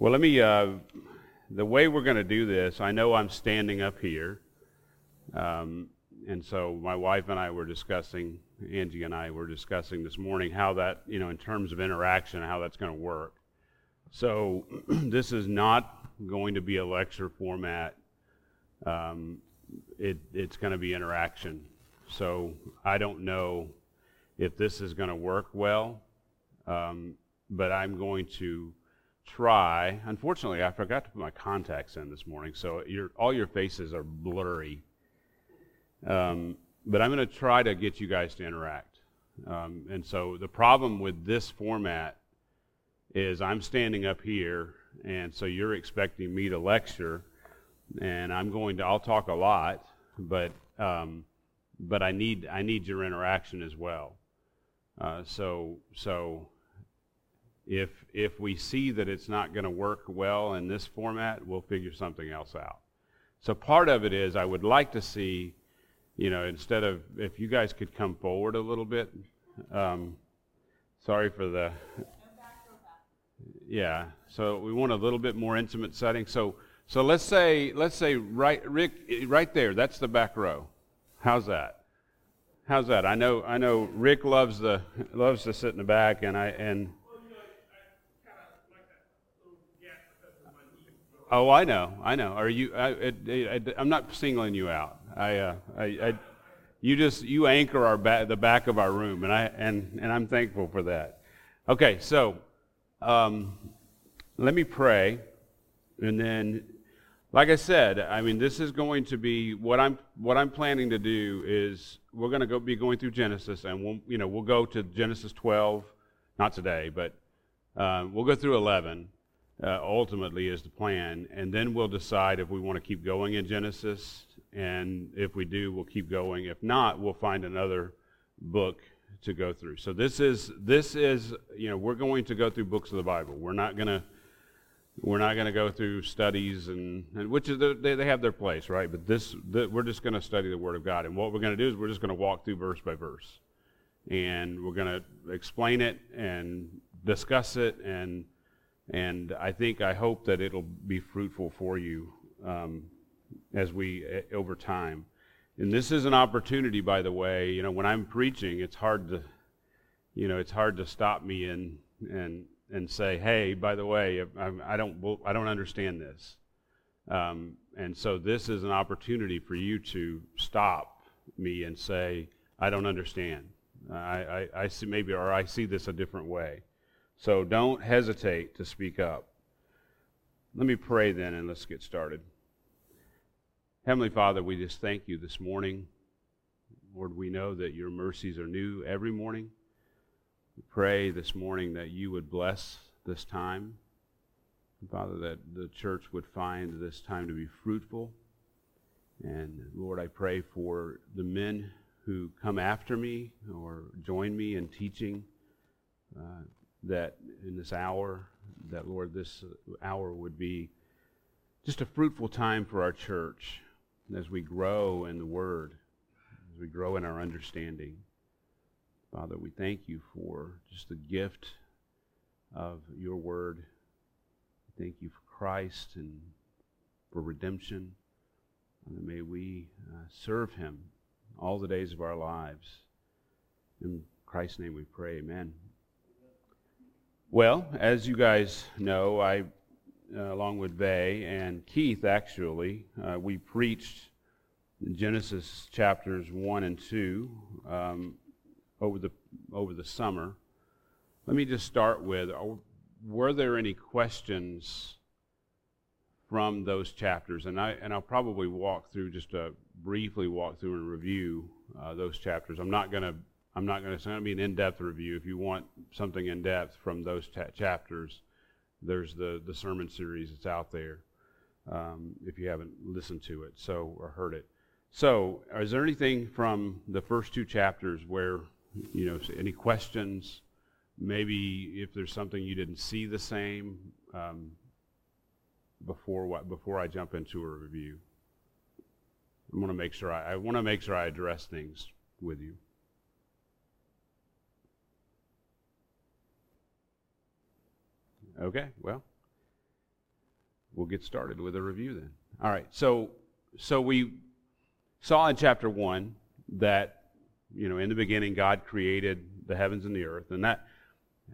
Well, let me, uh, the way we're going to do this, I know I'm standing up here. Um, and so my wife and I were discussing, Angie and I were discussing this morning how that, you know, in terms of interaction, how that's going to work. So this is not going to be a lecture format. Um, it, it's going to be interaction. So I don't know if this is going to work well, um, but I'm going to try. Unfortunately, I forgot to put my contacts in this morning, so your, all your faces are blurry. Um, but I'm going to try to get you guys to interact. Um, and so the problem with this format is I'm standing up here, and so you're expecting me to lecture, and I'm going to. I'll talk a lot, but um, but I need I need your interaction as well. Uh, so so if if we see that it's not going to work well in this format, we'll figure something else out. So part of it is I would like to see, you know, instead of if you guys could come forward a little bit. Um, sorry for the. Yeah. So we want a little bit more intimate setting. So so let's say let's say right Rick right there. That's the back row. How's that? How's that? I know I know Rick loves the loves to sit in the back, and I and Oh, I know, I know. Are you? I, am not singling you out. I, uh, I, I, you just you anchor our back, the back of our room, and I and and I'm thankful for that. Okay, so um, let me pray, and then, like I said, I mean, this is going to be what I'm what I'm planning to do is we're going to go be going through Genesis, and we'll you know we'll go to Genesis 12, not today, but uh, we'll go through 11 uh, ultimately is the plan. And then we'll decide if we want to keep going in Genesis. And if we do, we'll keep going. If not, we'll find another book to go through. So this is this is you know we're going to go through books of the Bible. We're not to we're not to go through studies and, and which is the, they, they have their place, right? But this the, we're just to study the Word of God. And what we're to do is we're just to walk through verse by verse, and we're to explain it and discuss it and and I think, I hope that it'll be fruitful for you um, as we, uh, over time. And this is an opportunity, by the way. You know, when I'm preaching, it's hard to, you know, it's hard to stop me and and and say, hey, by the way, I, I don't I don't understand this. Um, and so this is an opportunity for you to stop me and say, I don't understand. I, I, I see maybe, or I see this a different way. So don't hesitate to speak up. Let me pray then and let's get started. Heavenly Father, we just thank you this morning. Lord, we know that your mercies are new every morning. We pray this morning that you would bless this time. Father, that the church would find this time to be fruitful. And Lord, I pray for the men who come after me or join me in teaching. Uh, that in this hour, that Lord, this hour would be just a fruitful time for our church as we grow in the Word, as we grow in our understanding. Father, we thank you for just the gift of your Word. Thank you for Christ and for redemption. And may we uh, serve him all the days of our lives. In Christ's name we pray, amen. Well, as you guys know, I, uh, along with Bay and Keith, actually, uh, we preached Genesis chapters one and two um, over the over the summer. Let me just start with: uh, Were there any questions from those chapters? And I and I'll probably walk through just a briefly walk through and review uh, those chapters. I'm not going to I'm not going to, it's going to be an in-depth review. If you want something in-depth from those chapters, there's the, the sermon series that's out there um, if you haven't listened to it so or heard it. So, is there anything from the first two chapters where, you know, any questions? Maybe if there's something you didn't see the same um, before what before I jump into a review. I want to make sure I, I want to make sure I address things with you. Okay, well, we'll get started with a review then. All right. So, so we saw in chapter one that, you know, in the beginning, God created the heavens and the earth. And that,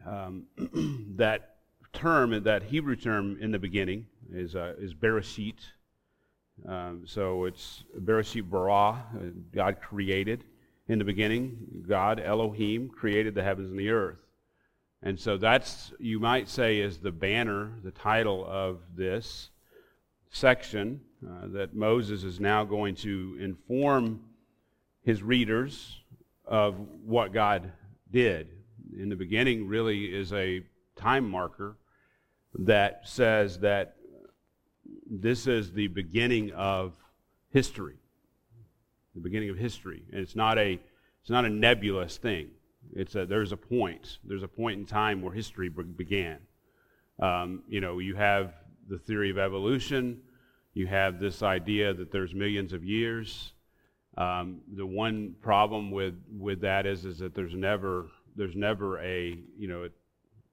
um, that term, that Hebrew term in the beginning is, uh, is Bereshit. Um, so it's Bereshit bara, uh, God created. In the beginning, God, Elohim, created the heavens and the earth. And so that's, you might say, is the banner, the title of this section uh, that Moses is now going to inform his readers of what God did. In the beginning, really is a time marker that says that this is the beginning of history. The beginning of history. And it's not a, it's not a nebulous thing. It's a, there's a point. There's a point in time where history began. Um, you know, you have the theory of evolution. You have this idea that there's millions of years. Um, the one problem with, with that is, is that there's never there's never a you know it,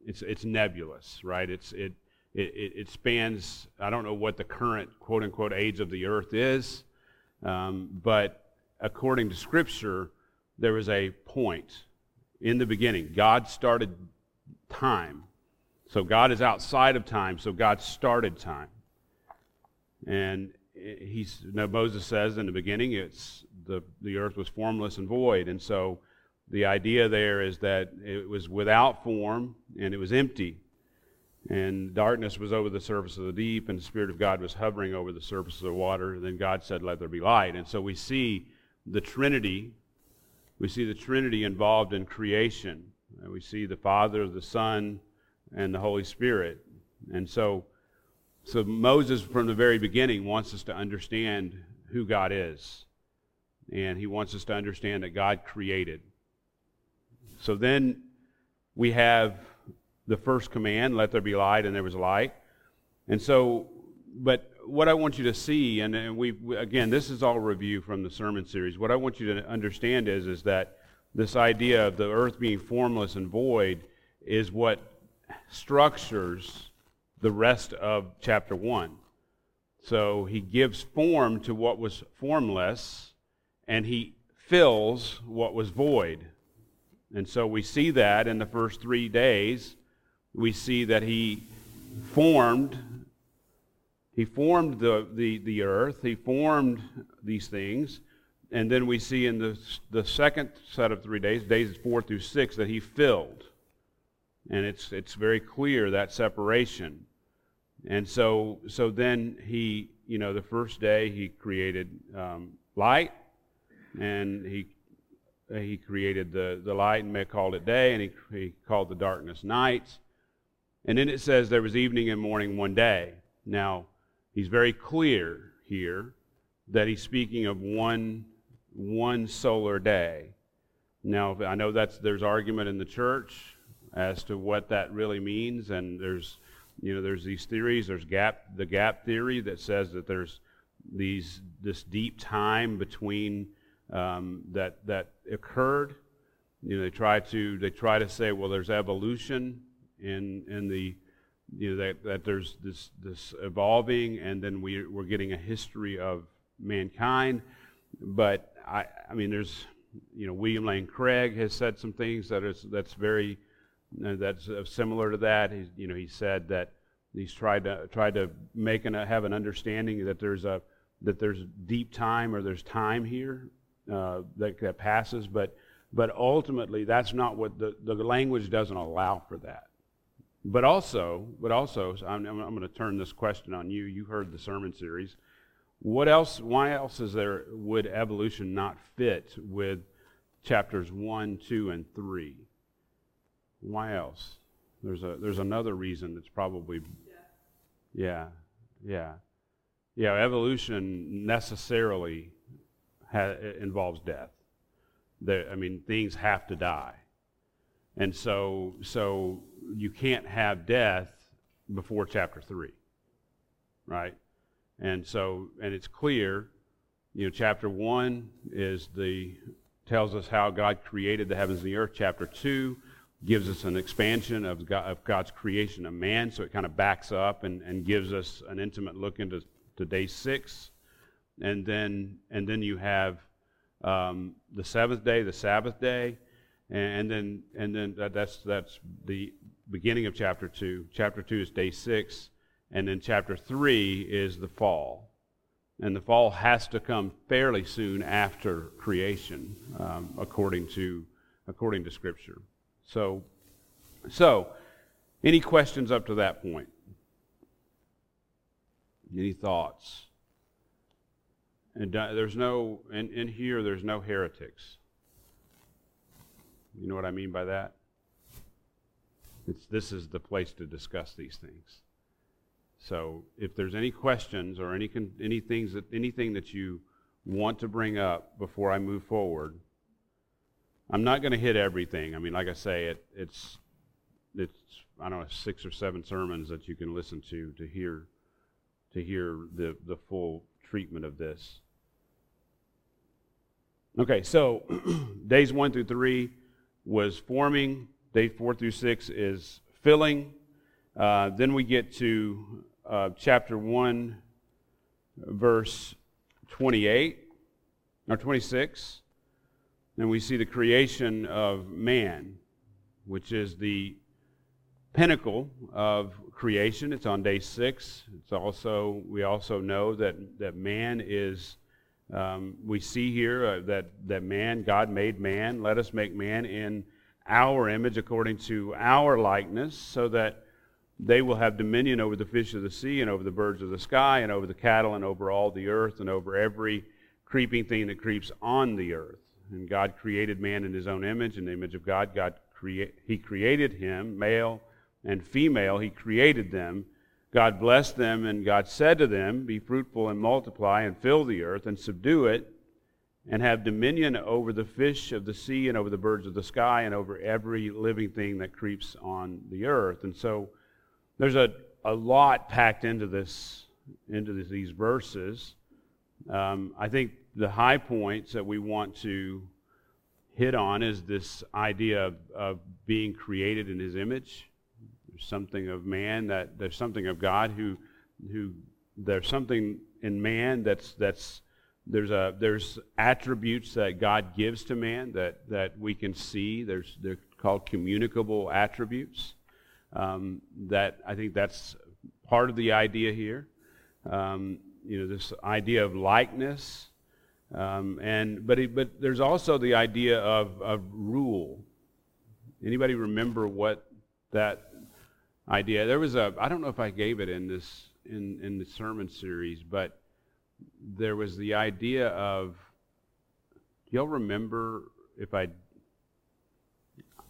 it's it's nebulous, right? It's it, it it spans. I don't know what the current quote unquote age of the earth is, um, but according to Scripture, there was a point in the beginning. God started time. So God is outside of time, so God started time. And he's, you know, Moses says in the beginning, it's the, the earth was formless and void. And so the idea there is that it was without form and it was empty. And darkness was over the surface of the deep, and the Spirit of God was hovering over the surface of the water. And then God said, Let there be light. And so we see the Trinity we see the Trinity involved in creation. We see the Father, the Son, and the Holy Spirit. And so, so Moses, from the very beginning, wants us to understand who God is. And he wants us to understand that God created. So then we have the first command let there be light, and there was light. And so, but what I want you to see, and, and we again, this is all review from the sermon series. What I want you to understand is, is that this idea of the earth being formless and void is what structures the rest of chapter 1. So he gives form to what was formless, and he fills what was void. And so we see that in the first three days. We see that he formed he formed the, the, the earth, He formed these things. And then we see in the, the second set of three days, days four through six, that He filled. And it's, it's very clear that separation. And so, so then He, you know, the first day He created um, light, and He he created the, the light and may called it day, and he, he called the darkness night. And then it says there was evening and morning one day. Now, he's very clear here that he's speaking of one, one solar day. Now, I know that's, there's argument in the church as to what that really means, and there's, you know, there's these theories. There's gap, the gap theory that says that there's these, this deep time between um, that, that occurred. You know, they try to, they try to say, well, there's evolution in, in the you know, that, that there's this, this evolving, and then we, we're getting a history of mankind. But I, I mean, there's, you know, William Lane Craig has said some things that is that's very, that's similar to that. He's, you know, he said that he's tried to tried to make and have an understanding that there's a that there's deep time or there's time here uh, that that passes, but but ultimately that's not what the the language doesn't allow for that. But also, but also, I'm, I'm going to turn this question on you. You heard the sermon series. What else? Why else is there? Would evolution not fit with chapters one, two, and three? Why else? There's a there's another reason that's probably, yeah, yeah, yeah. Evolution necessarily ha- involves death. I mean, things have to die. And so, so you can't have death before chapter 3, right? And so, and it's clear, you know, chapter 1 is the, tells us how God created the heavens and the earth. Chapter 2 gives us an expansion of, God, of God's creation of man, so it kind of backs up and, and gives us an intimate look into to day six. And then, and then you have um, the seventh day, the Sabbath day, and then, and then that's, that's the beginning of chapter two. Chapter two is day six, and then chapter three is the fall. And the fall has to come fairly soon after creation, um, according to according to Scripture. So, so, any questions up to that point? Any thoughts? And uh, there's no, in, in here, there's no heretics. You know what I mean by that? It's, this is the place to discuss these things. So if there's any questions or any, any things that, anything that you want to bring up before I move forward, I'm not going to hit everything. I mean, like I say, it, it's it's I don't know six or seven sermons that you can listen to to hear to hear the the full treatment of this. Okay, so days one through three was forming. Day four through six is filling. Uh, then we get to uh, chapter one, verse twenty-eight or twenty-six. And we see the creation of man, which is the pinnacle of creation. It's on day six. It's also we also know that that man is. Um, we see here uh, that that man, God made man. Let us make man in our image, according to our likeness, so that they will have dominion over the fish of the sea and over the birds of the sky and over the cattle and over all the earth and over every creeping thing that creeps on the earth. And God created man in his own image, in the image of God. God crea- he created him, male and female, he created them. God blessed them, and God said to them, Be fruitful and multiply, and fill the earth, and subdue it, and have dominion over the fish of the sea, and over the birds of the sky, and over every living thing that creeps on the earth. And so there's a, a lot packed into this into these verses. Um, I think the high points that we want to hit on is this idea of, of being created in his image. There's something of man that there's something of God who who there's something in man that's that's there's a there's attributes that God gives to man that that we can see. There's they're called communicable attributes. Um, that I think that's part of the idea here. Um, you know, this idea of likeness um, and but but there's also the idea of, of rule. Anybody remember what that idea? There was a I don't know if I gave it in this in in the sermon series, but there was the idea of. do Y'all remember if I?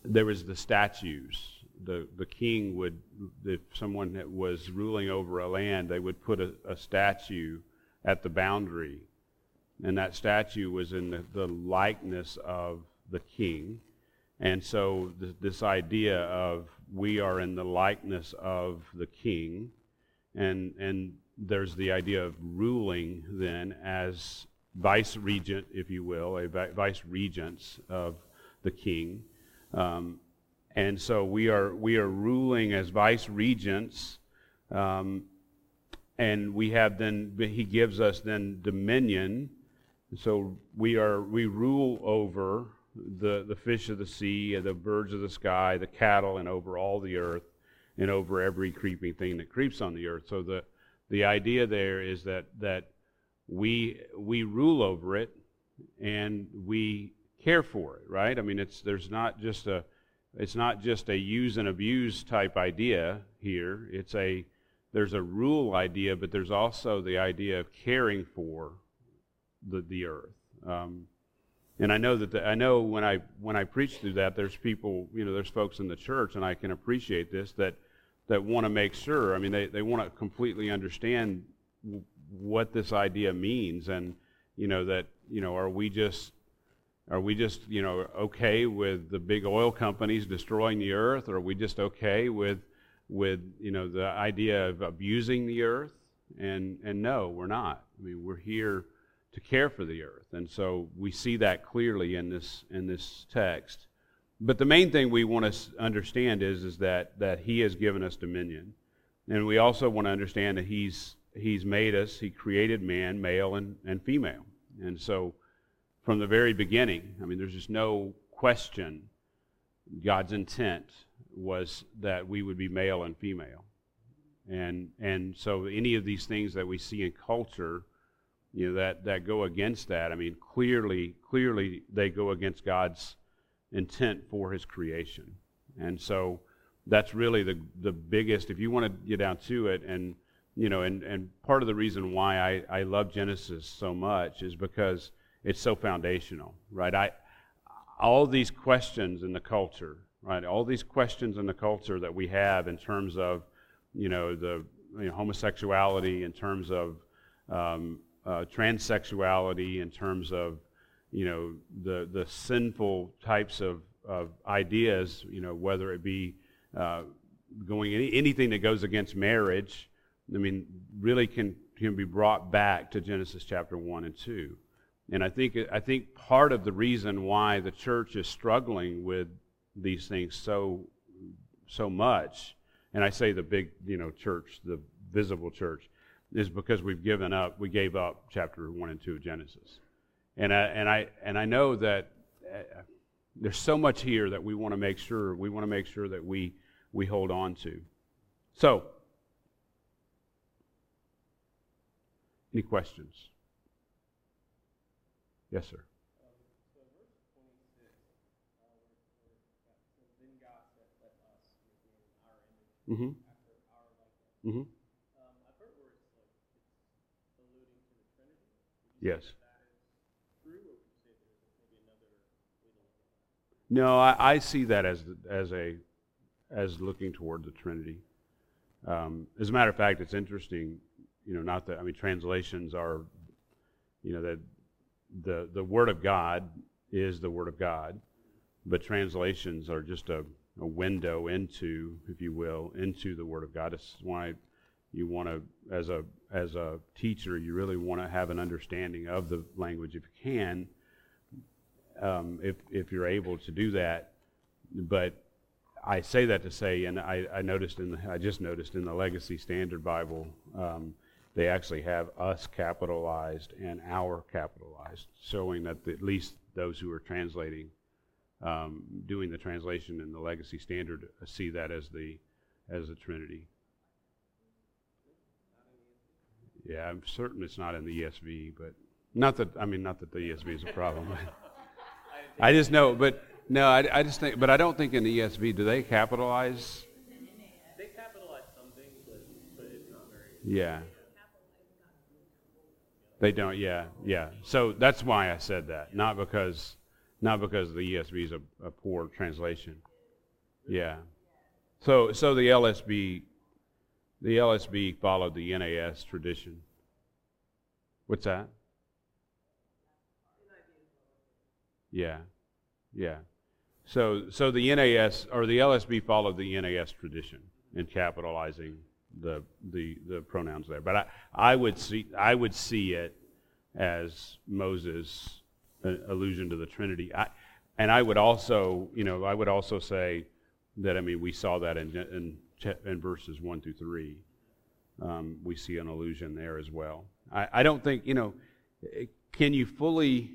There was the statues. The the king would if someone was ruling over a land, they would put a, a statue at the boundary and that statue was in the, the likeness of the king. And so th- this idea of we are in the likeness of the king, and and there's the idea of ruling then as vice regent, if you will, a vi- vice regents of the king. Um, and so we are we are ruling as vice regents, um, and we have then he gives us then dominion so we are we rule over the, the fish of the sea, the birds of the sky, the cattle, and over all the earth, and over every creeping thing that creeps on the earth. So the the idea there is that that we we rule over it and we care for it, right? I mean, it's there's not just a it's not just a use and abuse type idea here. It's a there's a rule idea, but there's also the idea of caring for the, the earth. Um, and I know that the, I know when I when I preach through that, there's people, you know, there's folks in the church, and I can appreciate this that that want to make sure. I mean, they, they want to completely understand what this idea means, and you know that you know, are we just are we just you know okay with the big oil companies destroying the earth, or are we just okay with with you know the idea of abusing the earth? And and no, we're not. I mean, we're here to care for the earth. And so we see that clearly in this, in this text. but the main thing we want to understand is, is that, that He has given us dominion. And we also want to understand that He's, he's made us, He created man, male and, and female. And so from the very beginning, I mean, there's just no question God's intent was that we would be male and female. And, and so any of these things that we see in culture, you know, that, that go against that, I mean, clearly, clearly they go against God's intent for his creation. And so that's really the, the biggest, if you want to get down to it, and, you know, and, and part of the reason why I, I love Genesis so much is because it's so foundational, right? I, all these questions in the culture, right? All these questions in the culture that we have in terms of, you know, the you know, homosexuality, in terms of um, uh, transsexuality, in terms of you know, the, the sinful types of, of ideas, you know, whether it be uh, going any, anything that goes against marriage, I mean, really can, can be brought back to Genesis chapter 1 and 2. And I think, I think part of the reason why the church is struggling with these things so, so much, and I say the big, you know, church, the visible church, is because we've given up, we gave up chapter 1 and 2 of Genesis. And I, and I, and I know that uh, there's so much here that we want to make sure, we want to make sure that we, we hold on to. So, any questions? Yes, sir. Mm-hmm. Mm-hmm. Yes. No, I, I see that as as a as looking toward the Trinity. Um, as a matter of fact, it's interesting. You know, not that I mean translations are, you know, that the the Word of God is the Word of God, but translations are just a, a window into, if you will, into the Word of God. It's why you want to, as a as a teacher, you really want to have an understanding of the language if you can um, if, if you're able to do that. But I say that to say, and I, I noticed in the, I just noticed in the Legacy Standard Bible, um, they actually have us capitalized and our capitalized, showing that the, at least those who are translating, um, doing the translation in the Legacy Standard, see that as the as the Trinity. Yeah, I'm certain it's not in the ESV, but not that I mean not that the ESV is a problem. I just know, but no, I, I just think, but I don't think in the ESV do they capitalize. They capitalize some things, but, but it's not very. Yeah. They don't. Yeah, yeah. So that's why I said that, not because, not because the ESV is a, a poor translation. Yeah. So so the LSB, the LSB followed the NAS tradition. What's that? Yeah, yeah. So, so the NAS or the LSB followed the NAS tradition in capitalizing the the the pronouns there. But I, I would see I would see it as Moses' allusion to the Trinity. I, and I would also, you know, I would also say that I mean we saw that in in, in verses one through three. Um, we see an allusion there as well. I, I don't think you know. Can you fully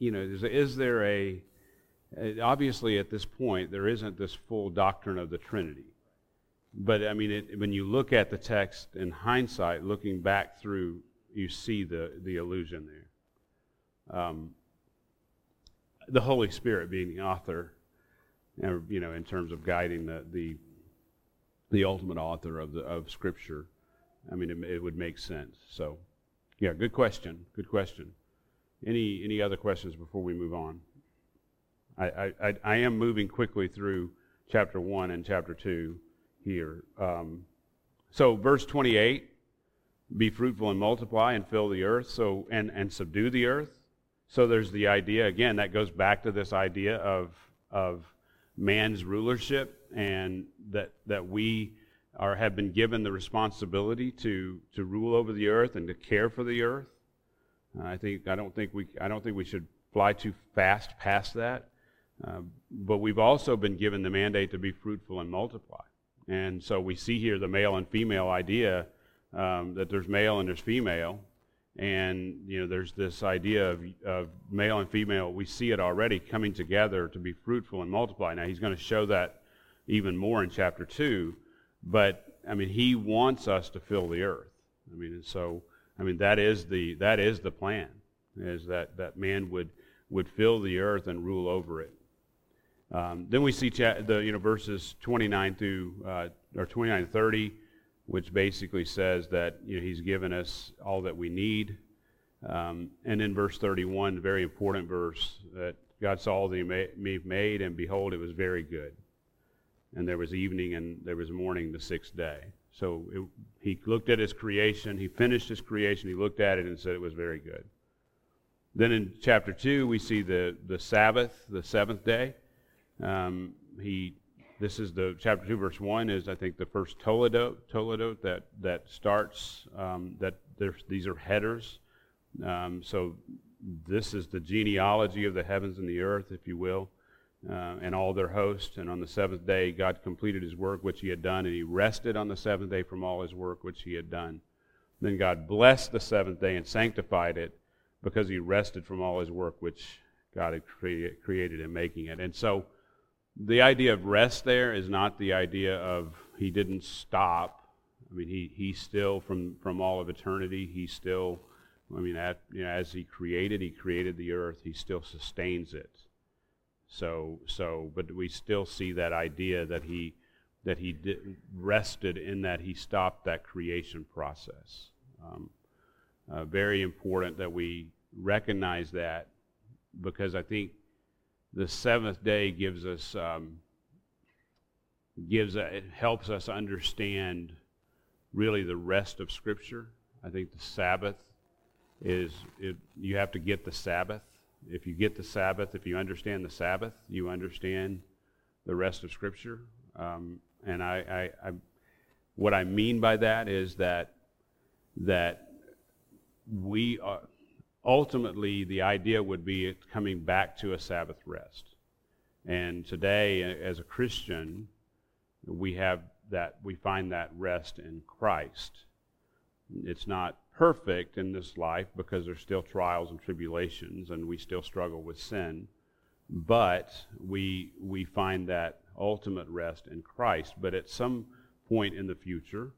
you know, is, is there a, obviously at this point, there isn't this full doctrine of the Trinity. But I mean, it, when you look at the text in hindsight, looking back through, you see the, the illusion there. Um, the Holy Spirit being the author, you know, in terms of guiding the, the, the ultimate author of, the, of Scripture, I mean, it, it would make sense. So, yeah, good question. Good question. Any, any other questions before we move on? I, I, I am moving quickly through chapter 1 and chapter 2 here. Um, so, verse 28 be fruitful and multiply and fill the earth so and, and subdue the earth. So, there's the idea, again, that goes back to this idea of, of man's rulership and that, that we are, have been given the responsibility to, to rule over the earth and to care for the earth. I think I don't think we I don't think we should fly too fast past that. Uh, but we've also been given the mandate to be fruitful and multiply. And so we see here the male and female idea um, that there's male and there's female. And, you know, there's this idea of, of male and female. We see it already coming together to be fruitful and multiply. Now, he's going to show that even more in chapter 2. But, I mean, he wants us to fill the earth. I mean, and so, I mean, that is the, that is the plan, is that, that man would, would fill the earth and rule over it. Um, then we see cha- the you know verses 29 through uh, or 29 to 30, which basically says that you know he's given us all that we need. Um, and in verse 31, very important verse that God saw all that He made, and behold, it was very good. And there was evening and there was morning the sixth day. So it, he looked at his creation, he finished his creation, he looked at it and said it was very good. Then in chapter 2, we see the, the Sabbath, the seventh day. Um, he, this is the chapter two, verse one is I think the first toledot, toledot that that starts um, that these are headers. Um, so this is the genealogy of the heavens and the earth, if you will, uh, and all their hosts. And on the seventh day, God completed His work which He had done, and He rested on the seventh day from all His work which He had done. Then God blessed the seventh day and sanctified it, because He rested from all His work which God had cre- created in making it. And so the idea of rest there is not the idea of he didn't stop. I mean, he, he still, from, from all of eternity, he still, I mean, at, you know, as he created, he created the earth, he still sustains it. So, so, but we still see that idea that he, that he rested in that he stopped that creation process. Um, uh, very important that we recognize that because I think the seventh day gives us um, gives a, it helps us understand really the rest of Scripture. I think the Sabbath is it, you have to get the Sabbath. If you get the Sabbath, if you understand the Sabbath, you understand the rest of Scripture. Um, and I, I, I, what I mean by that is that that we are ultimately, the idea would be coming back to a Sabbath rest. And today, as a Christian, we have that, we find that rest in Christ. It's not perfect in this life because there's still trials and tribulations and we still struggle with sin. But we, we find that ultimate rest in Christ. But at some point in the future,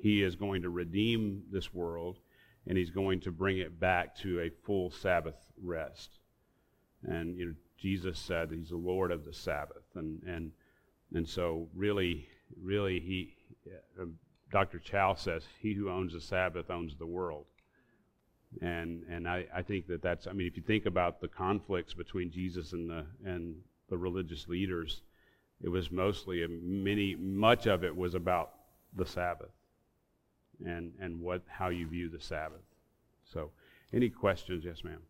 He is going to redeem this world and he's going to bring it back to a full Sabbath rest. And you know, Jesus said he's the Lord of the Sabbath, and and and so really, really, he, Dr. Chow says, he who owns the Sabbath owns the world. And and I, I think that that's I mean if you think about the conflicts between Jesus and the and the religious leaders, it was mostly a many much of it was about the Sabbath and, and what, how you view the Sabbath. So, any questions? Yes, ma'am.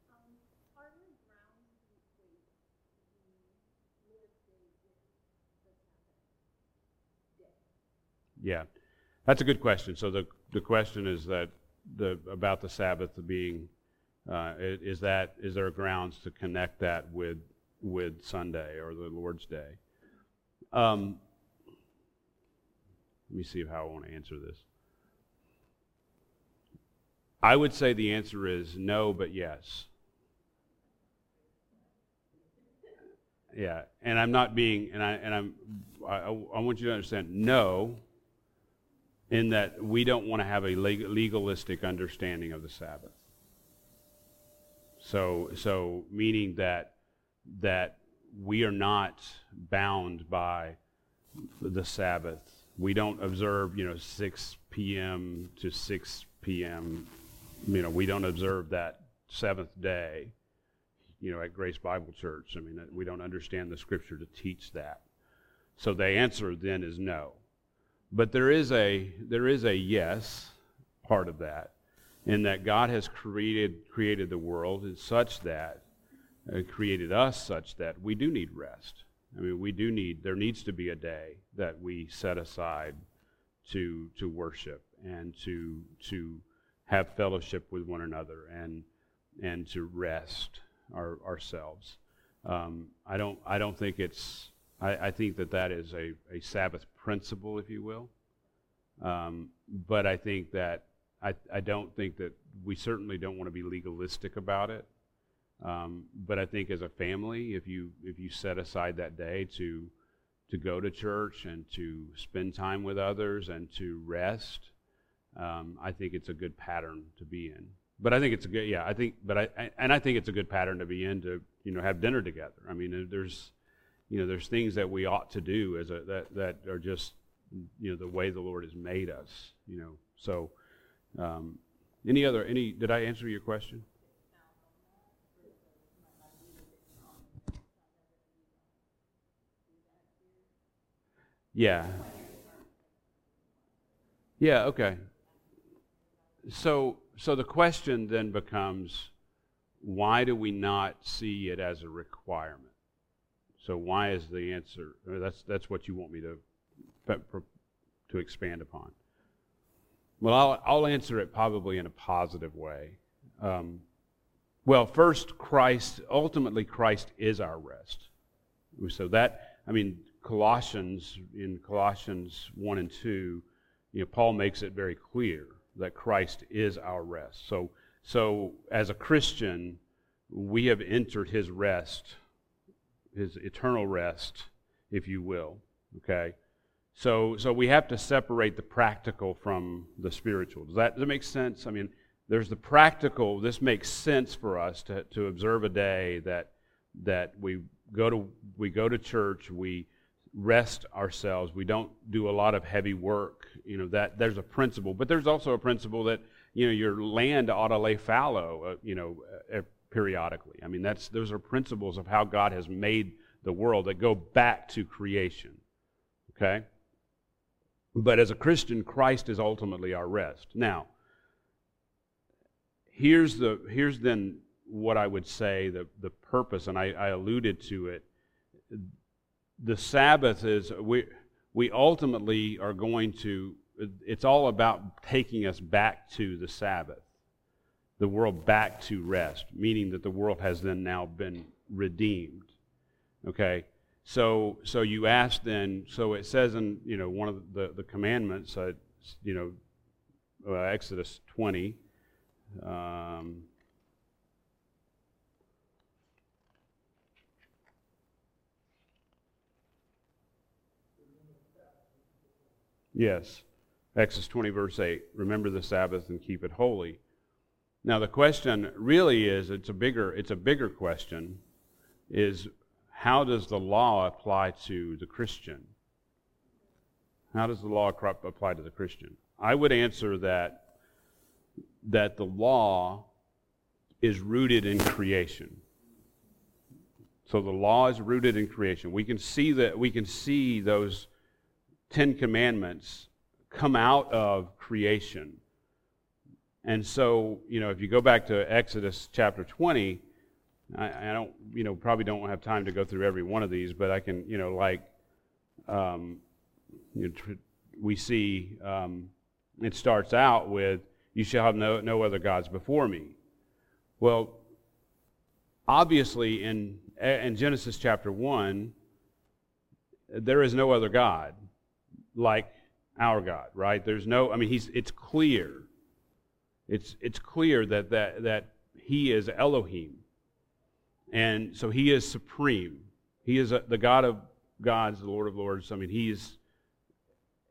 Yeah, that's a good question. So the the question is that the about the Sabbath being uh, is that is there grounds to connect that with with Sunday or the Lord's Day? Um, let me see how I want to answer this. I would say the answer is no, but yes. Yeah, and I'm not being, and I and I'm, I, I want you to understand, no, in that we don't want to have a legalistic understanding of the Sabbath. So, so meaning that that we are not bound by the Sabbath. We don't observe, you know, 6 p.m. to 6 p.m you know, we don't observe that seventh day, you know, at Grace Bible Church. I mean, we don't understand the scripture to teach that. So the answer then is no. But there is a there is a yes part of that, in that God has created created the world such that uh, created us such that we do need rest. I mean, we do need there needs to be a day that we set aside to to worship and to to have fellowship with one another and, and to rest our, ourselves. Um, I don't. I don't think it's. I, I think that that is a, a Sabbath principle, if you will. Um, but I think that I, I don't think that we certainly don't want to be legalistic about it. Um, but I think as a family, if you if you set aside that day to to go to church and to spend time with others and to rest, um, I think it's a good pattern to be in. But I think it's a good yeah. I think but I, I and I think it's a good pattern to be in to you know have dinner together. I mean there's you know there's things that we ought to do as a that that are just you know the way the Lord has made us. You know so. Um, any other any did I answer your question? Yeah. Yeah, okay. So so the question then becomes why do we not see it as a requirement? So why is the answer that's that's what you want me to to expand upon. Well, I'll, I'll answer it probably in a positive way. Um, well, first, Christ, ultimately, Christ is our rest. So that, I mean, Colossians, in Colossians 1 and 2, you know, Paul makes it very clear that Christ is our rest. So, so as a Christian, we have entered his rest, his eternal rest, if you will. Okay? So, so we have to separate the practical from the spiritual. Does that, does that make sense? I mean, there's the practical. This makes sense for us to, to observe a day that, that we, go to, we go to church, we rest ourselves, we don't do a lot of heavy work. You know, that, there's a principle. But there's also a principle that, you know, your land ought to lay fallow, uh, you know, uh, periodically. I mean, that's, those are principles of how God has made the world that go back to creation. Okay? But as a Christian, Christ is ultimately our rest. Now, here's, the, here's then what I would say the, the purpose, and I, I alluded to it. The Sabbath is, we, we ultimately are going to, it's all about taking us back to the Sabbath, the world back to rest, meaning that the world has then now been redeemed. Okay? So, so you ask then, so it says in, you know, one of the, the commandments, uh, you know, uh, Exodus 20, um, Yes. Exodus 20, verse 8. Remember the Sabbath and keep it holy. Now the question really is it's a bigger it's a bigger question is how does the law apply to the Christian? How does the law apply to the Christian? I would answer that that the law is rooted in creation. So the law is rooted in creation. We can see that we can see those 10 commandments come out of creation. And so, you know, if you go back to Exodus chapter 20, I, I, don't, you know, probably don't have time to go through every one of these, but I can, you know, like, um, you know, tr- we see um, it starts out with, "You shall have no no other gods before me." Well, obviously, in in Genesis chapter one, there is no other God like our God, right? There's no. I mean, he's. It's clear. It's it's clear that that that he is Elohim and so he is supreme. He is a, the God of gods, the Lord of lords. I mean, he's,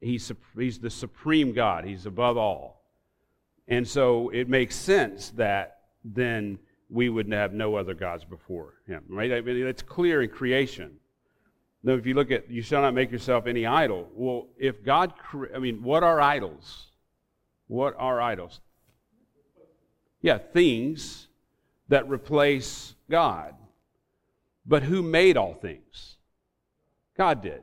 he's, he's the supreme God. He's above all. And so it makes sense that then we would have no other gods before him, right? I mean, it's clear in creation. Now, if you look at, you shall not make yourself any idol. Well, if God, cre- I mean, what are idols? What are idols? Yeah, things that replace God. But who made all things? God did.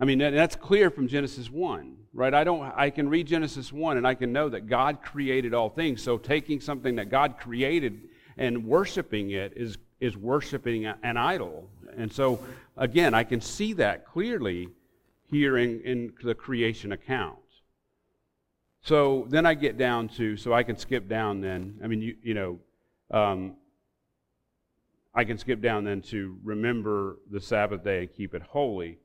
I mean, that's clear from Genesis 1, right? I don't I can read Genesis 1 and I can know that God created all things. So taking something that God created and worshiping it is is worshiping an idol. And so again, I can see that clearly here in, in the creation account. So then I get down to, so I can skip down then. I mean, you, you know, um, I can skip down then to remember the Sabbath day and keep it holy.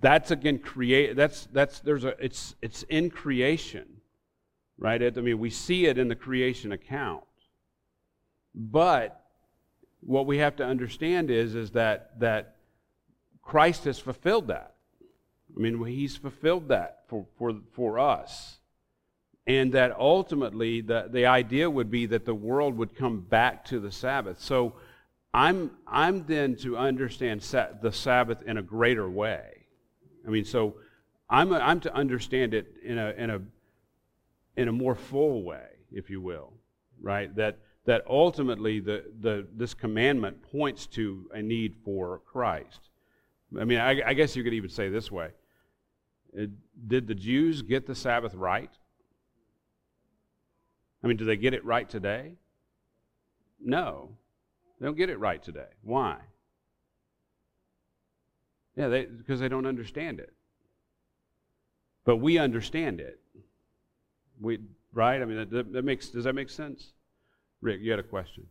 That's again create. That's that's there's a it's it's in creation, right? I mean, we see it in the creation account, but what we have to understand is is that that Christ has fulfilled that. I mean, He's fulfilled that for for for us and that ultimately the, the idea would be that the world would come back to the Sabbath. So I'm, I'm then to understand sa- the Sabbath in a greater way. I mean, so I'm, a, I'm to understand it in a, in, a, in a more full way, if you will, right? That, that ultimately the, the, this commandment points to a need for Christ. I mean, I, I guess you could even say this way Uh, did the Jews get the Sabbath right? I mean, do they get it right today? No. They don't get it right today. Why? Yeah, they, because they don't understand it. But we understand it. We, right? I mean, that, that makes, does that make sense? Rick, you had a question.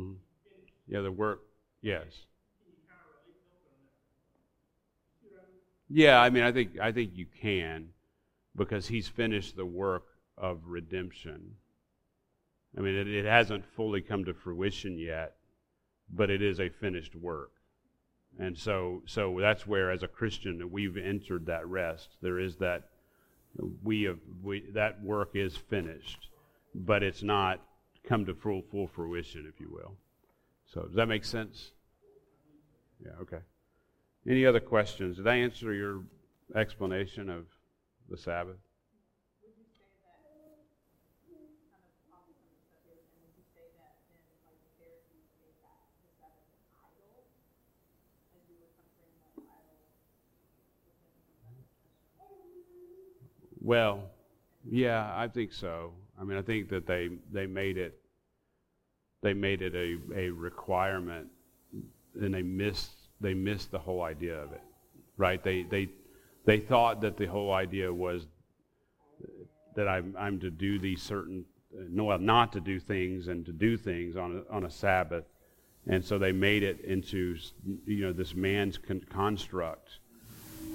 Mm-hmm. Yeah, the work. Yes. Yeah, I mean, I think I think you can, because he's finished the work of redemption. I mean, it, it hasn't fully come to fruition yet, but it is a finished work, and so so that's where, as a Christian, we've entered that rest. There is that we have we that work is finished, but it's not come to full, full fruition, if you will. So, does that make sense? Yeah, okay. Any other questions? Did I answer your explanation of the Sabbath? Well, yeah, I think so. I mean, I think that they, they made it they made it a, a requirement and they missed they missed the whole idea of it. Right? They they they thought that the whole idea was that I'm I'm to do these certain no not to do things and to do things on a, on a Sabbath. And so they made it into you know this man's con- construct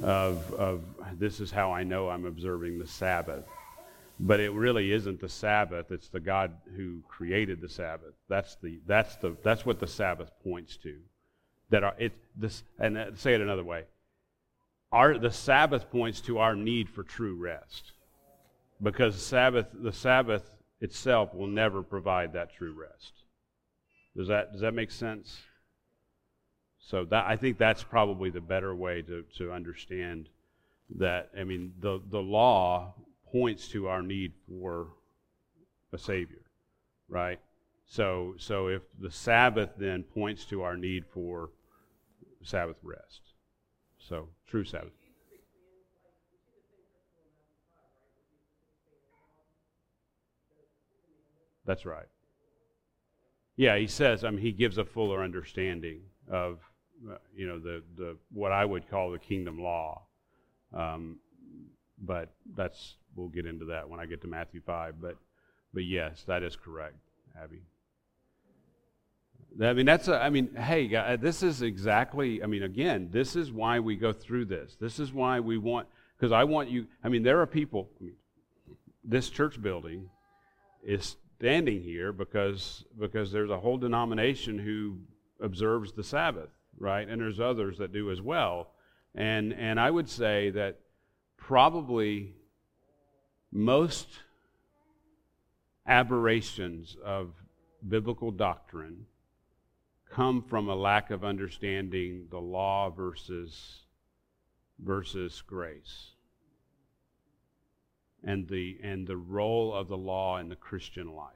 of of this is how I know I'm observing the Sabbath but it really isn't the Sabbath. It's the God who created the Sabbath. That's the that's the that's what the Sabbath points to. That our, it this and uh, say it another way. Our the Sabbath points to our need for true rest, because Sabbath the Sabbath itself will never provide that true rest. Does that does that make sense? So that I think that's probably the better way to to understand that. I mean the the law points to our need for a Savior, right? So, so if the Sabbath then points to our need for Sabbath rest. So, true Sabbath. That's right. Yeah, he says, I mean, he gives a fuller understanding of, uh, you know, the, the, what I would call the kingdom law. Um, but that's we'll get into that when I get to Matthew 5. But, but yes, that is correct, Abby. I mean, that's a, I mean, hey, uh, this is exactly, I mean, again, this is why we go through this. This is why we want, because I want you, I mean, there are people, I mean, this church building is standing here because, because there's a whole denomination who observes the Sabbath, right? And there's others that do as well. And, and I would say that probably most aberrations of biblical doctrine come from a lack of understanding the law versus versus grace and the and the role of the law in the Christian life.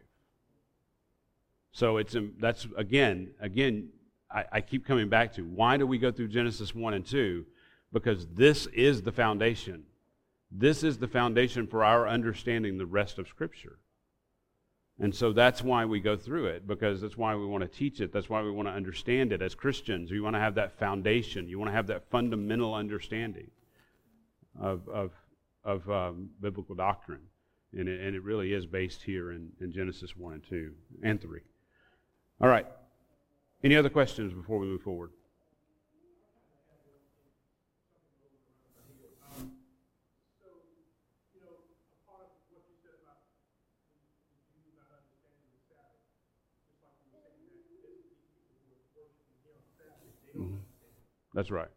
So it's um, that's again, again, I, I keep coming back to why do we go through Genesis 1 and 2? Because this is the foundation. This is the foundation for our understanding the rest of Scripture. And so that's why we go through it, because that's why we want to teach it. That's why we want to understand it as Christians. You want to have that foundation. You want to have that fundamental understanding of, of, of um, biblical doctrine. And it, and it really is based here in, in Genesis 1 and 2 and 3. All right. Any other questions before we move forward? That's right.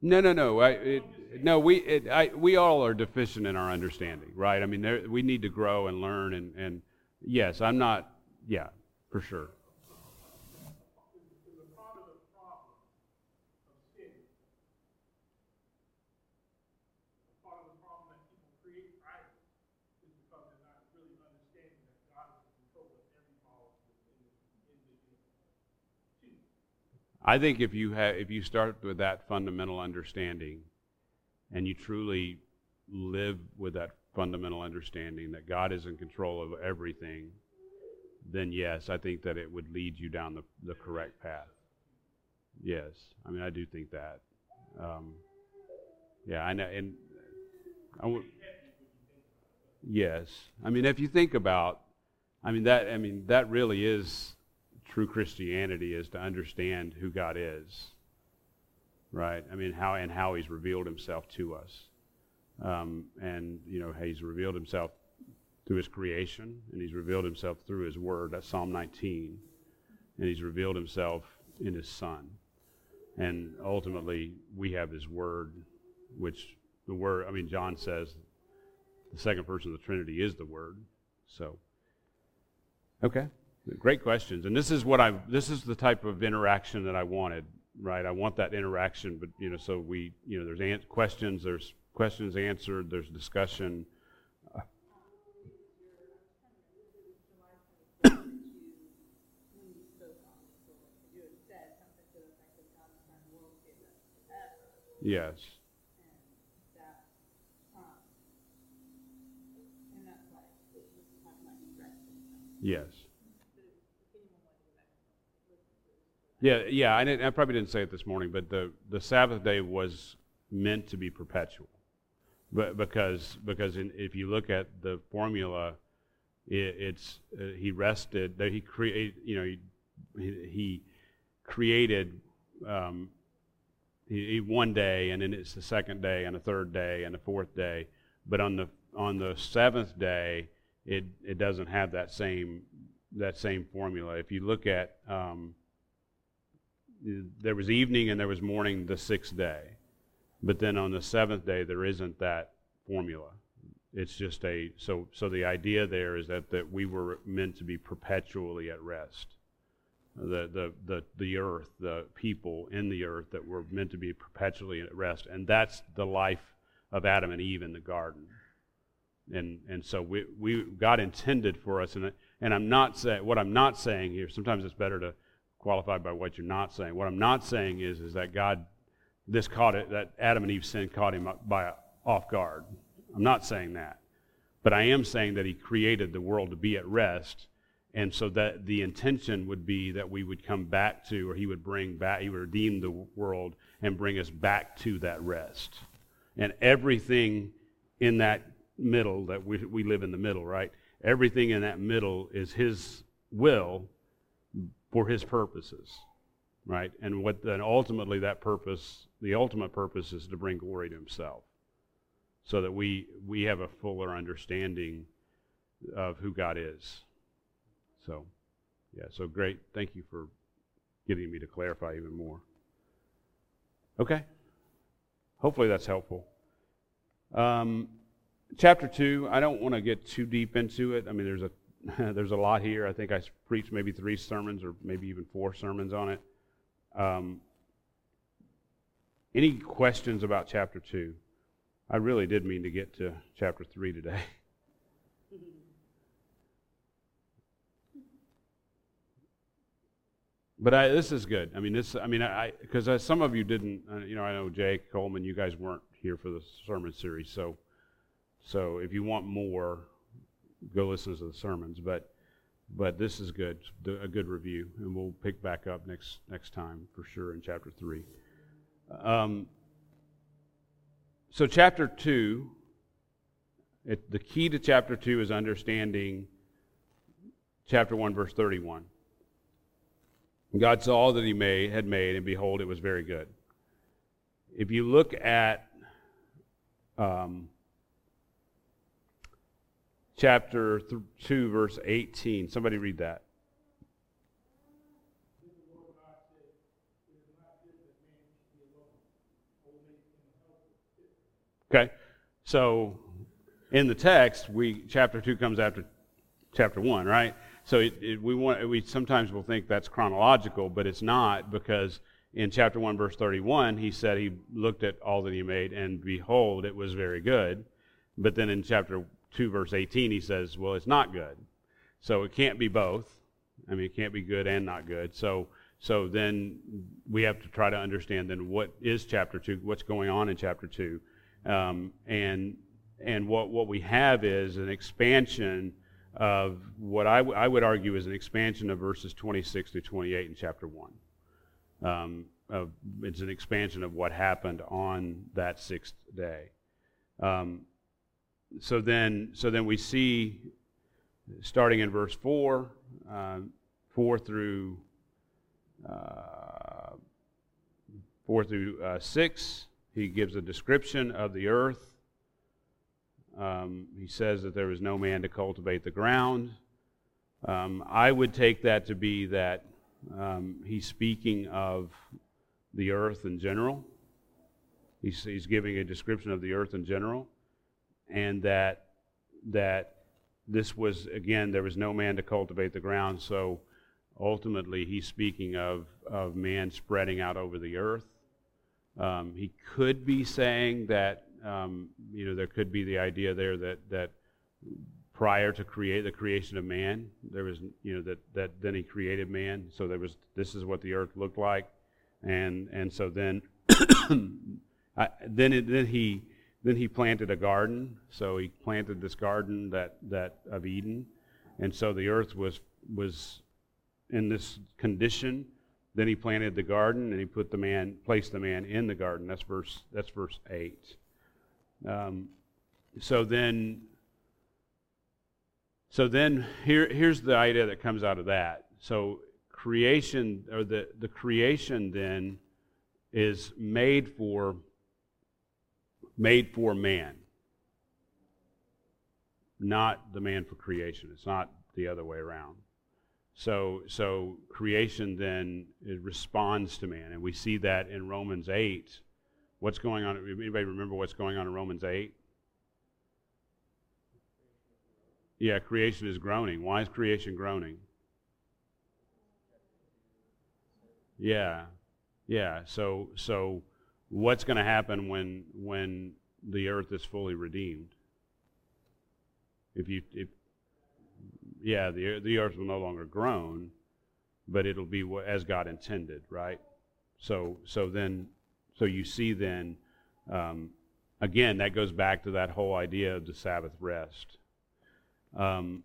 No, no, no. I, it, no, we, it, I, we all are deficient in our understanding, right? I mean, there, we need to grow and learn, and, and yes, I'm not, yeah, for sure. I think if you have, if you start with that fundamental understanding, and you truly live with that fundamental understanding that God is in control of everything, then yes, I think that it would lead you down the, the correct path. Yes, I mean I do think that. Um, yeah, I know, and I w- yes, I mean if you think about, I mean that, I mean that really is true Christianity is to understand who God is, right? I mean, how and how He's revealed Himself to us, um, and you know, He's revealed Himself through His creation, and He's revealed Himself through His Word. That's Psalm 19, and He's revealed Himself in His Son, and ultimately we have His Word, which the Word. I mean, John says the second person of the Trinity is the Word. So, okay. Great questions, and this is what I this is the type of interaction that I wanted, right? I want that interaction, but you know, so we you know, there's an- questions, there's questions answered, there's discussion. Yes. Yes. Yeah, yeah. I, didn't, I probably didn't say it this morning, but the, the Sabbath day was meant to be perpetual, but because because in, if you look at the formula, it, it's uh, he rested. That he created. You know, he, he created. Um, he, he, one day, and then it's the second day, and a third day, and a fourth day. But on the on the seventh day, it it doesn't have that same that same formula. If you look at um, there was evening and there was morning the sixth day. But then on the seventh day, there isn't that formula. It's just a so so the idea there is that, that we were meant to be perpetually at rest. The, the the the earth, the people in the earth that were meant to be perpetually at rest, and that's the life of Adam and Eve in the garden. And and so we, we God intended for us, and and I'm not saying what I'm not saying here. Sometimes it's better to qualified by what you're not saying. What I'm not saying is, is that God, this caught it, that Adam and Eve sin caught him by off guard. I'm not saying that. But I am saying that he created the world to be at rest. And so that the intention would be that we would come back to, or he would bring back, he would redeem the world and bring us back to that rest. And everything in that middle, that we, we live in the middle, right? Everything in that middle is his will for his purposes, right? And what then ultimately that purpose, the ultimate purpose is to bring glory to himself. So that we we have a fuller understanding of who God is. So yeah, so great. Thank you for getting me to clarify even more. Okay. Hopefully that's helpful. Um, chapter 2, I don't want to get too deep into it. I mean, there's a There's a lot here. I think I preached maybe three sermons or maybe even four sermons on it. Um, any questions about chapter 2? I really did mean to get to chapter 3 today. but I, this is good. I mean, this. I mean, I because some of you didn't. Uh, you know, I know Jake Coleman. You guys weren't here for the sermon series, so so if you want more, go listen to the sermons. But but this is good, a good review, and we'll pick back up next next time for sure in chapter three. Um, so chapter two, it, the key to chapter two is understanding chapter one, verse thirty-one. God saw all that He made had made, and behold, it was very good. If you look at um, chapter 2, verse 18. Somebody read that. Okay, so in the text, we chapter two comes after chapter one, right? So it, it, we want we sometimes will think that's chronological, but it's not because in chapter one, verse thirty-one, he said he looked at all that he made, and behold, it was very good. But then in chapter 2, verse 18, he says, well, it's not good. So it can't be both. I mean, it can't be good and not good. So, so then we have to try to understand then what is chapter 2, what's going on in chapter 2. Um, and and what, what we have is an expansion of what I, w- I would argue is an expansion of verses 26 through 28 in chapter 1. Um, of, it's an expansion of what happened on that sixth day. Um, so then, so then we see, starting in verse four, uh, four through uh, four through uh, six, he gives a description of the earth. Um, he says that there is no man to cultivate the ground. Um, I would take that to be that um, he's speaking of the earth in general. He's, he's giving a description of the earth in general and that that this was again there was no man to cultivate the ground. So ultimately he's speaking of of man spreading out over the earth. Um, he could be saying that um, you know there could be the idea there that that prior to create the creation of man there was you know that that then he created man. So there was this is what the earth looked like. And and so then I, then it, then he then he planted a garden. So he planted this garden that, that of Eden. And so the earth was, was in this condition. Then he planted the garden and he put the man, placed the man in the garden. That's verse, that's verse 8. Um, so then, so then here, here's the idea that comes out of that. So creation, or the, the creation then is made for made for man, not the man for creation. It's not the other way around. So, so creation then responds to man, and we see that in Romans eight. What's going on? Anybody remember what's going on in Romans eight? Yeah, creation is groaning. Why is creation groaning? Yeah, yeah. So, so what's going to happen when when the earth is fully redeemed? If you if yeah, the the earth will no longer groan, but it'll be as God intended, right? So so then so you see then um, again that goes back to that whole idea of the Sabbath rest. Um,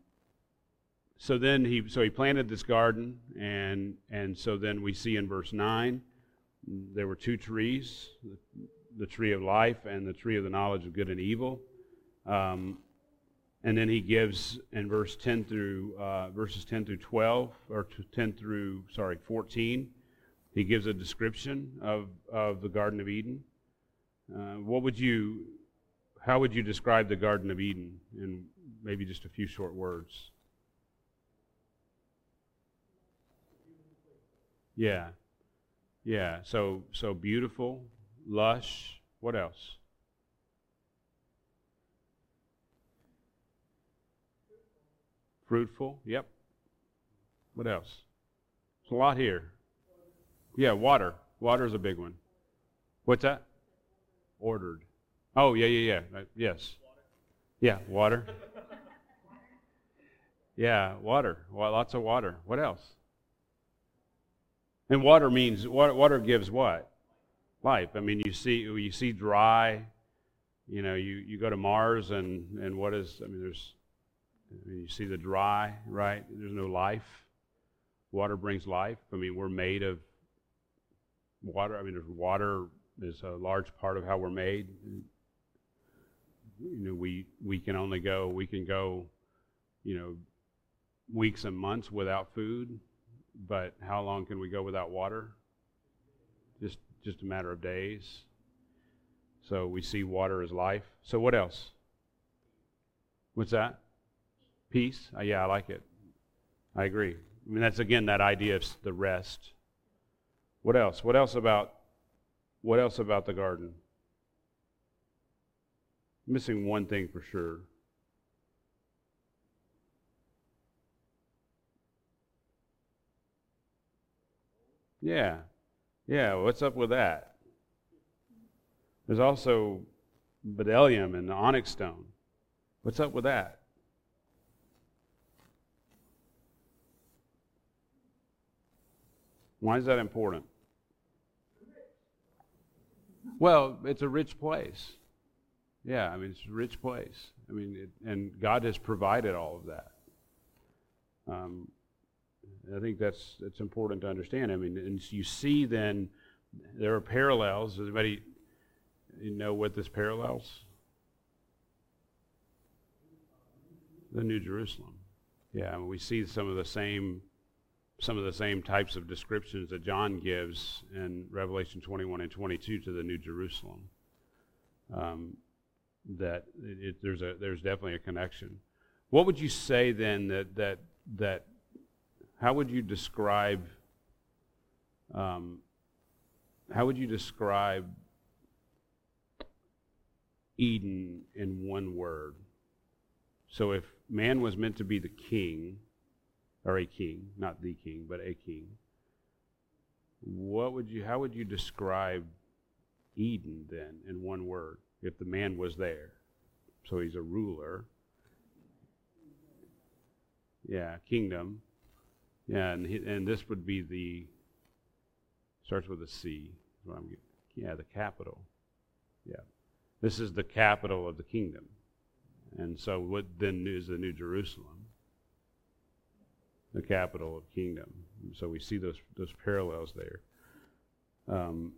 so then he so he planted this garden and and so then we see in verse 9 there were two trees the tree of life and the tree of the knowledge of good and evil. Um, and then he gives in verse 10 through uh, verses 10 through 12 or 10 through sorry 14 he gives a description of, of the garden of eden. Uh, what would you how would you describe the garden of eden in maybe just a few short words? Yeah yeah, so so beautiful, lush. What else? Fruitful. Yep. What else? There's a lot here. Yeah, water. Water is a big one. What's that? Ordered. Oh, yeah, yeah, yeah. Uh, yes. Yeah, water. yeah, water. Well, lots of water. What else? And water means water, water gives what? Life. I mean, you see you see dry. You know, you, you go to Mars and and what is? I mean, there's I mean, you see the dry, right? There's no life. Water brings life. I mean, we're made of water. I mean, there's water is a large part of how we're made. You know, we we can only go we can go, you know, weeks and months without food, but how long can we go without water? Just just a matter of days. So we see water as life. So what else? What's that? Peace. Uh, yeah, I like it. I agree. I mean, that's again that idea of the rest. What else? What else about what else about the garden? missing one thing for sure. Yeah. Yeah, what's up with that? There's also bdellium and onyx stone. What's up with that? Why is that important? Well, it's a rich place. Yeah, I mean, it's a rich place. I mean, it, and God has provided all of that. Um, I think that's that's important to understand. I mean, and you see then there are parallels. Does anybody know what this parallels? The New Jerusalem. Yeah, we see some of the same some of the same types of descriptions that John gives in Revelation 21 and 22 to the New Jerusalem. Um, that it, it, there's a there's definitely a connection. What would you say then that that that how would you describe um, how would you describe Eden in one word? So if man was meant to be the king, or a king, not the king, but a king, what would you how would you describe Eden then in one word? if the man was there. So he's a ruler. Yeah, kingdom. Yeah, and he, and this would be the starts with a C. Yeah, the capital. Yeah, this is the capital of the kingdom, and so what then is the New Jerusalem, the capital of kingdom. So we see those those parallels there. Um,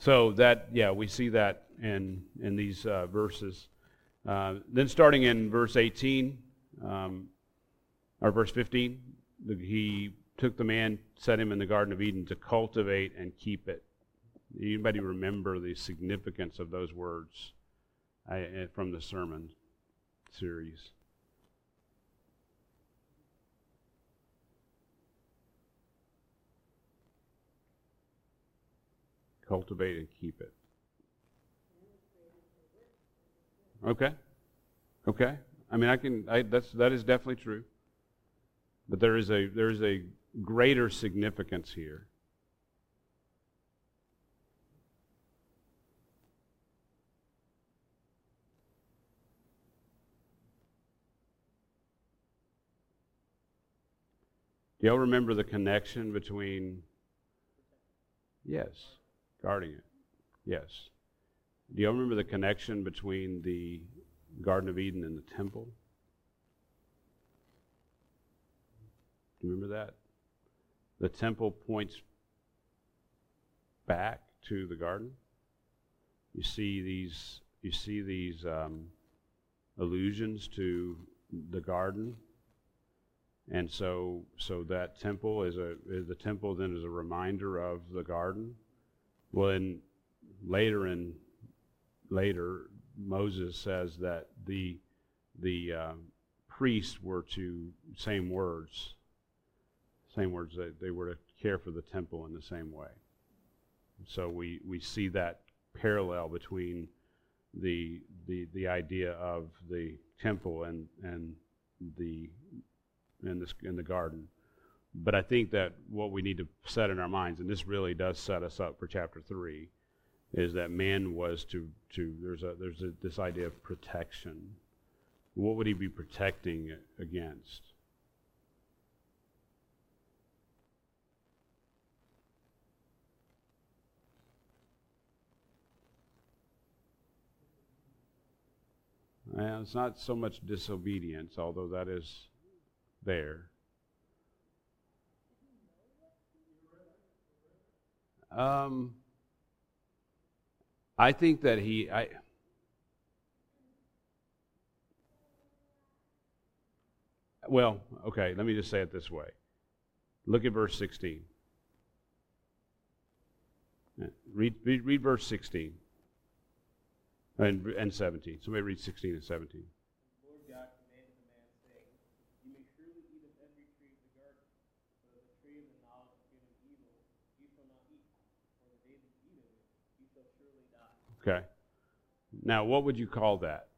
so that yeah we see that in in these uh, verses uh, then starting in verse 18 um, or verse 15 the, he took the man set him in the garden of eden to cultivate and keep it anybody remember the significance of those words eh, from the sermon series cultivate and keep it. Okay. Okay. I mean, I can. I, that's that is definitely true. But there is a there is a greater significance here. Do y'all remember the connection between? Yes guarding it. Yes. Do y'all remember the connection between the Garden of Eden and the temple? Do you remember that? The temple points back to the garden. You see these. You see these um, allusions to the garden, and so so that temple is a is the temple then is a reminder of the garden well, in later in later, Moses says that the the uh, priests were to same words, same words that they were to care for the temple in the same way. So we we see that parallel between the the the idea of the temple and and the in this in the garden. But I think that what we need to set in our minds, and this really does set us up for chapter three, is that man was to to there's a there's a, this idea of protection. What would he be protecting against? And it's not so much disobedience, although that is there. Um, I think that he, I, well, okay, let me just say it this way. Look at verse 16. Read, read, read verse 16 and, and 17. Somebody read 16 and 17. Lord God commanded the man, saying, You may surely eat of every tree of the garden, but of the tree of the knowledge of good and evil you shall not eat, for the day that you eat of it, you shall surely die. Okay. Now, what would you call that?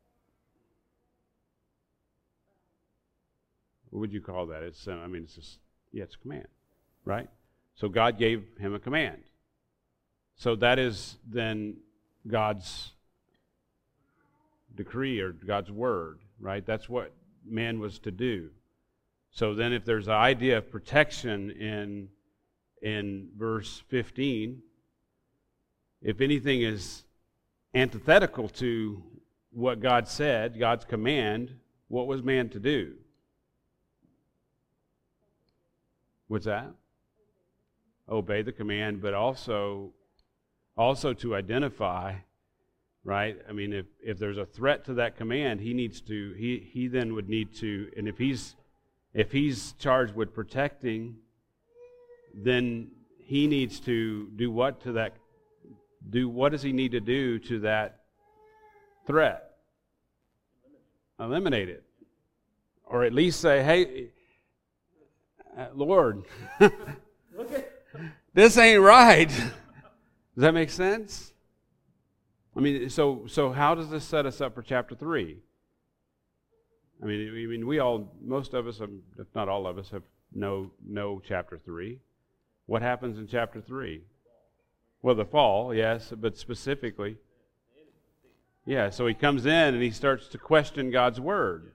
What would you call that? It's, uh, I mean, it's just, yeah, it's a command, right? So God gave him a command. So that is then God's decree or God's word, right? That's what man was to do. So then if there's an idea of protection in in verse 15, if anything is antithetical to what God said, God's command, what was man to do? What's that? Obey the command, but also also to identify, right? I mean, if, if there's a threat to that command, he needs to, he, he then would need to, and if he's, if he's charged with protecting, then he needs to do what to that, do what does he need to do to that threat? Eliminate it. Or at least say, hey, uh, Lord, this ain't right. Does that make sense? I mean, so so how does this set us up for chapter three? I mean, I mean, we all, most of us, have, if not all of us, have know know chapter three. What happens in chapter three? Well, the fall, yes, but specifically, yeah. So he comes in and he starts to question God's word.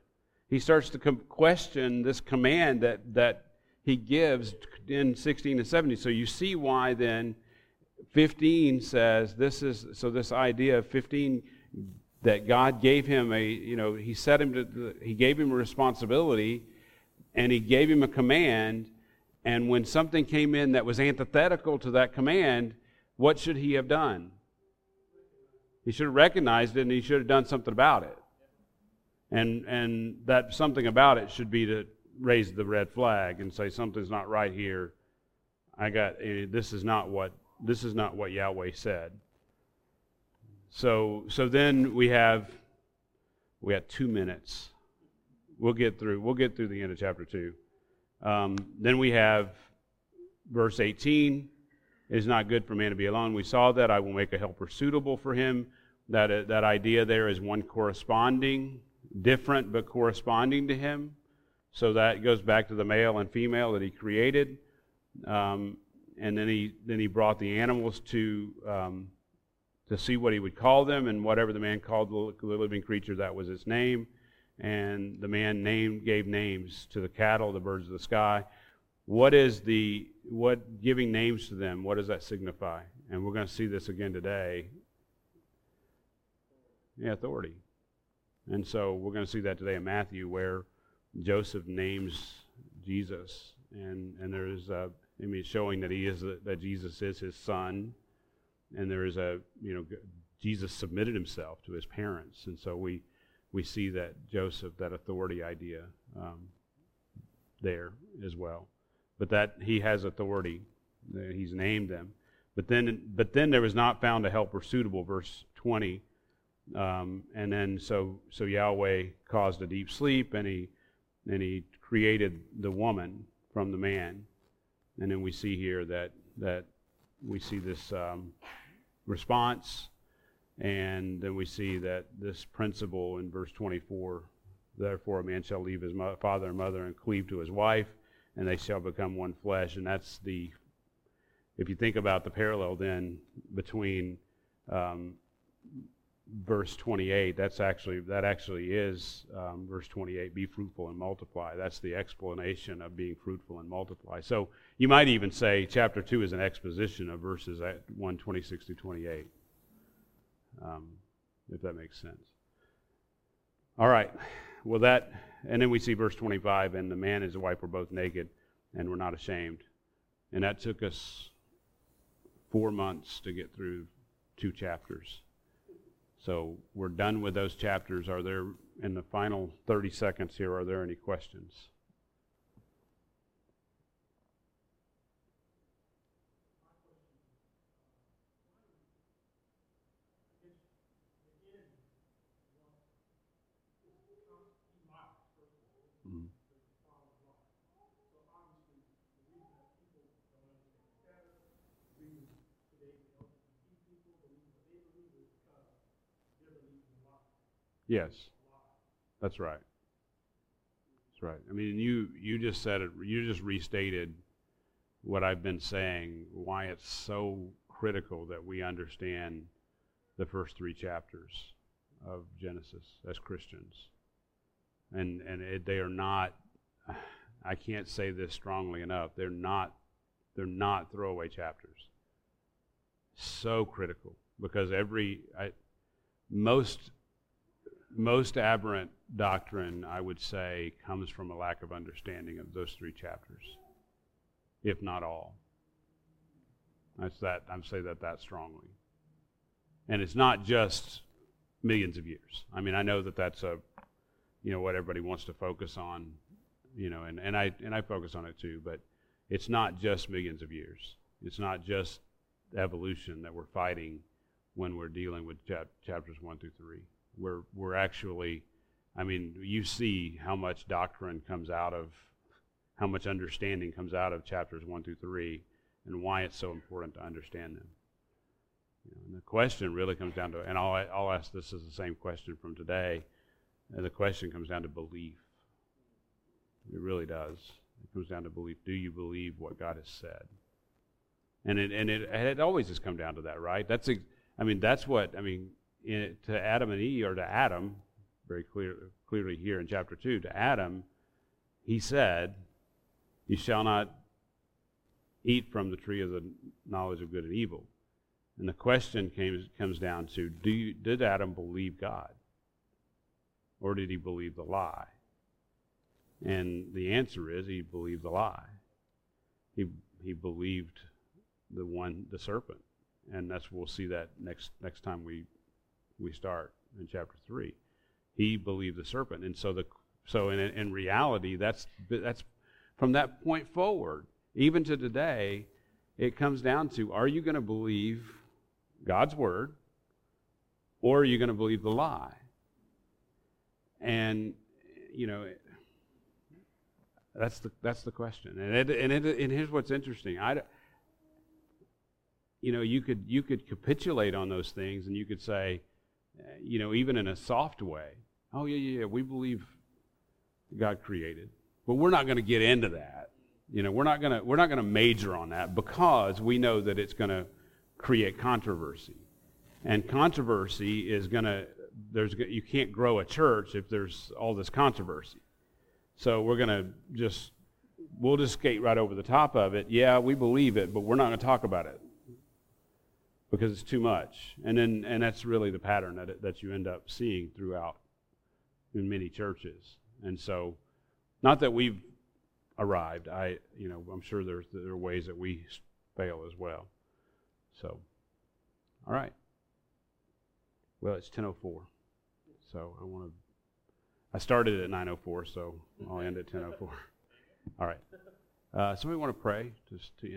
He starts to com- question this command that that he gives in 16 and 17. So you see why then 15 says this is so this idea of 15 that God gave him a you know he set him to he gave him a responsibility and he gave him a command and when something came in that was antithetical to that command what should he have done? He should have recognized it and he should have done something about it. And and that something about it should be to raise the red flag and say something's not right here. I got eh, this is not what this is not what Yahweh said. So, so then we have we have two minutes. We'll get through. We'll get through the end of chapter two. Um, then we have verse 18. It is not good for man to be alone. We saw that. I will make a helper suitable for him. That uh, that idea there is one corresponding, different but corresponding to him. So that goes back to the male and female that he created. Um, and then he then he brought the animals to um, to see what he would call them, and whatever the man called the, the living creature, that was its name. And the man named gave names to the cattle, the birds of the sky. What is the what giving names to them? What does that signify? And we're going to see this again today. Yeah, authority. And so we're going to see that today in Matthew, where Joseph names Jesus, and and there is a I mean, showing that he is that Jesus is his son, and there is a you know Jesus submitted himself to his parents, and so we we see that Joseph that authority idea um, there as well, but that he has authority, he's named them, but then but then there was not found a helper suitable, verse twenty, um, and then so so Yahweh caused a deep sleep, and he and he created the woman from the man and then we see here that, that we see this um, response, and then we see that this principle in verse 24 therefore a man shall leave his mo- father and mother and cleave to his wife, and they shall become one flesh. And that's the, if you think about the parallel then between um, verse 28 that's actually that actually is um, verse 28 be fruitful and multiply. That's the explanation of being fruitful and multiply. So you might even say chapter 2 is an exposition of verses 1 26 to 28 um, if that makes sense All right. Well, that, and then we see verse 25, and the man and his wife were both naked and were not ashamed. And that took us four months to get through two chapters. So we're done with those chapters. Are there, in the final 30 seconds here, are there any questions? Yes, that's right. That's right. I mean, you you just said it. You just restated what I've been saying. Why it's so critical that we understand the first three chapters of Genesis as Christians, and and it, they are not. I can't say this strongly enough. They're not. They're not throwaway chapters. So critical because every I, most most aberrant doctrine, I would say, comes from a lack of understanding of those three chapters, if not all. That's that. I'm saying that that strongly, and it's not just millions of years. I mean, I know that that's a, you know, what everybody wants to focus on, you know, and, and I and I focus on it too, but it's not just millions of years. It's not just evolution that we're fighting when we're dealing with chap- chapters one through three we're we're actually I mean, you see how much doctrine comes out of how much understanding comes out of chapters 1 through 3 and why it's so important to understand them. You know, and the question really comes down to and I'll I'll ask this as the same question from today. And the question comes down to belief. It really does. It comes down to belief. Do you believe what God has said? And it and it, it always has come down to that, right? That's I mean, that's what I mean in, to Adam and Eve, or to Adam, very clear, clearly here in chapter 2, to Adam, he said, You shall not eat from the tree of the knowledge of good and evil. And the question came, comes down to do you, Did Adam believe God? Or did he believe the lie? And the answer is he believed the lie. He, he believed the one, the serpent. And that's we'll see that next next time we we start in chapter 3 he believed the serpent. And so the so in, in reality that's that's from that point forward even to today it comes down to are you going to believe god's word or are you going to believe the lie? And you know that's the that's the question. And it, and, it, and here's what's interesting. I you know you could you could capitulate on those things and you could say Uh, you know, even in a soft way. Oh, yeah, yeah, yeah, we believe God created. But we're not going to get into that. You know, we're not going to we're not going to major on that because we know that it's going to create controversy. And controversy is going to there's you can't grow a church if there's all this controversy. So we're going to just we'll just skate right over the top of it. Yeah, we believe it, but we're not going to talk about it because it's too much. And then and that's really the pattern that that you end up seeing throughout in many churches. And so not that we've arrived. I you know, I'm sure there's there are ways that we fail as well. So all right. Well, it's 10:04. So I want to I started at 9:04, so I'll end at 10:04. All right. Uh, somebody want to pray just to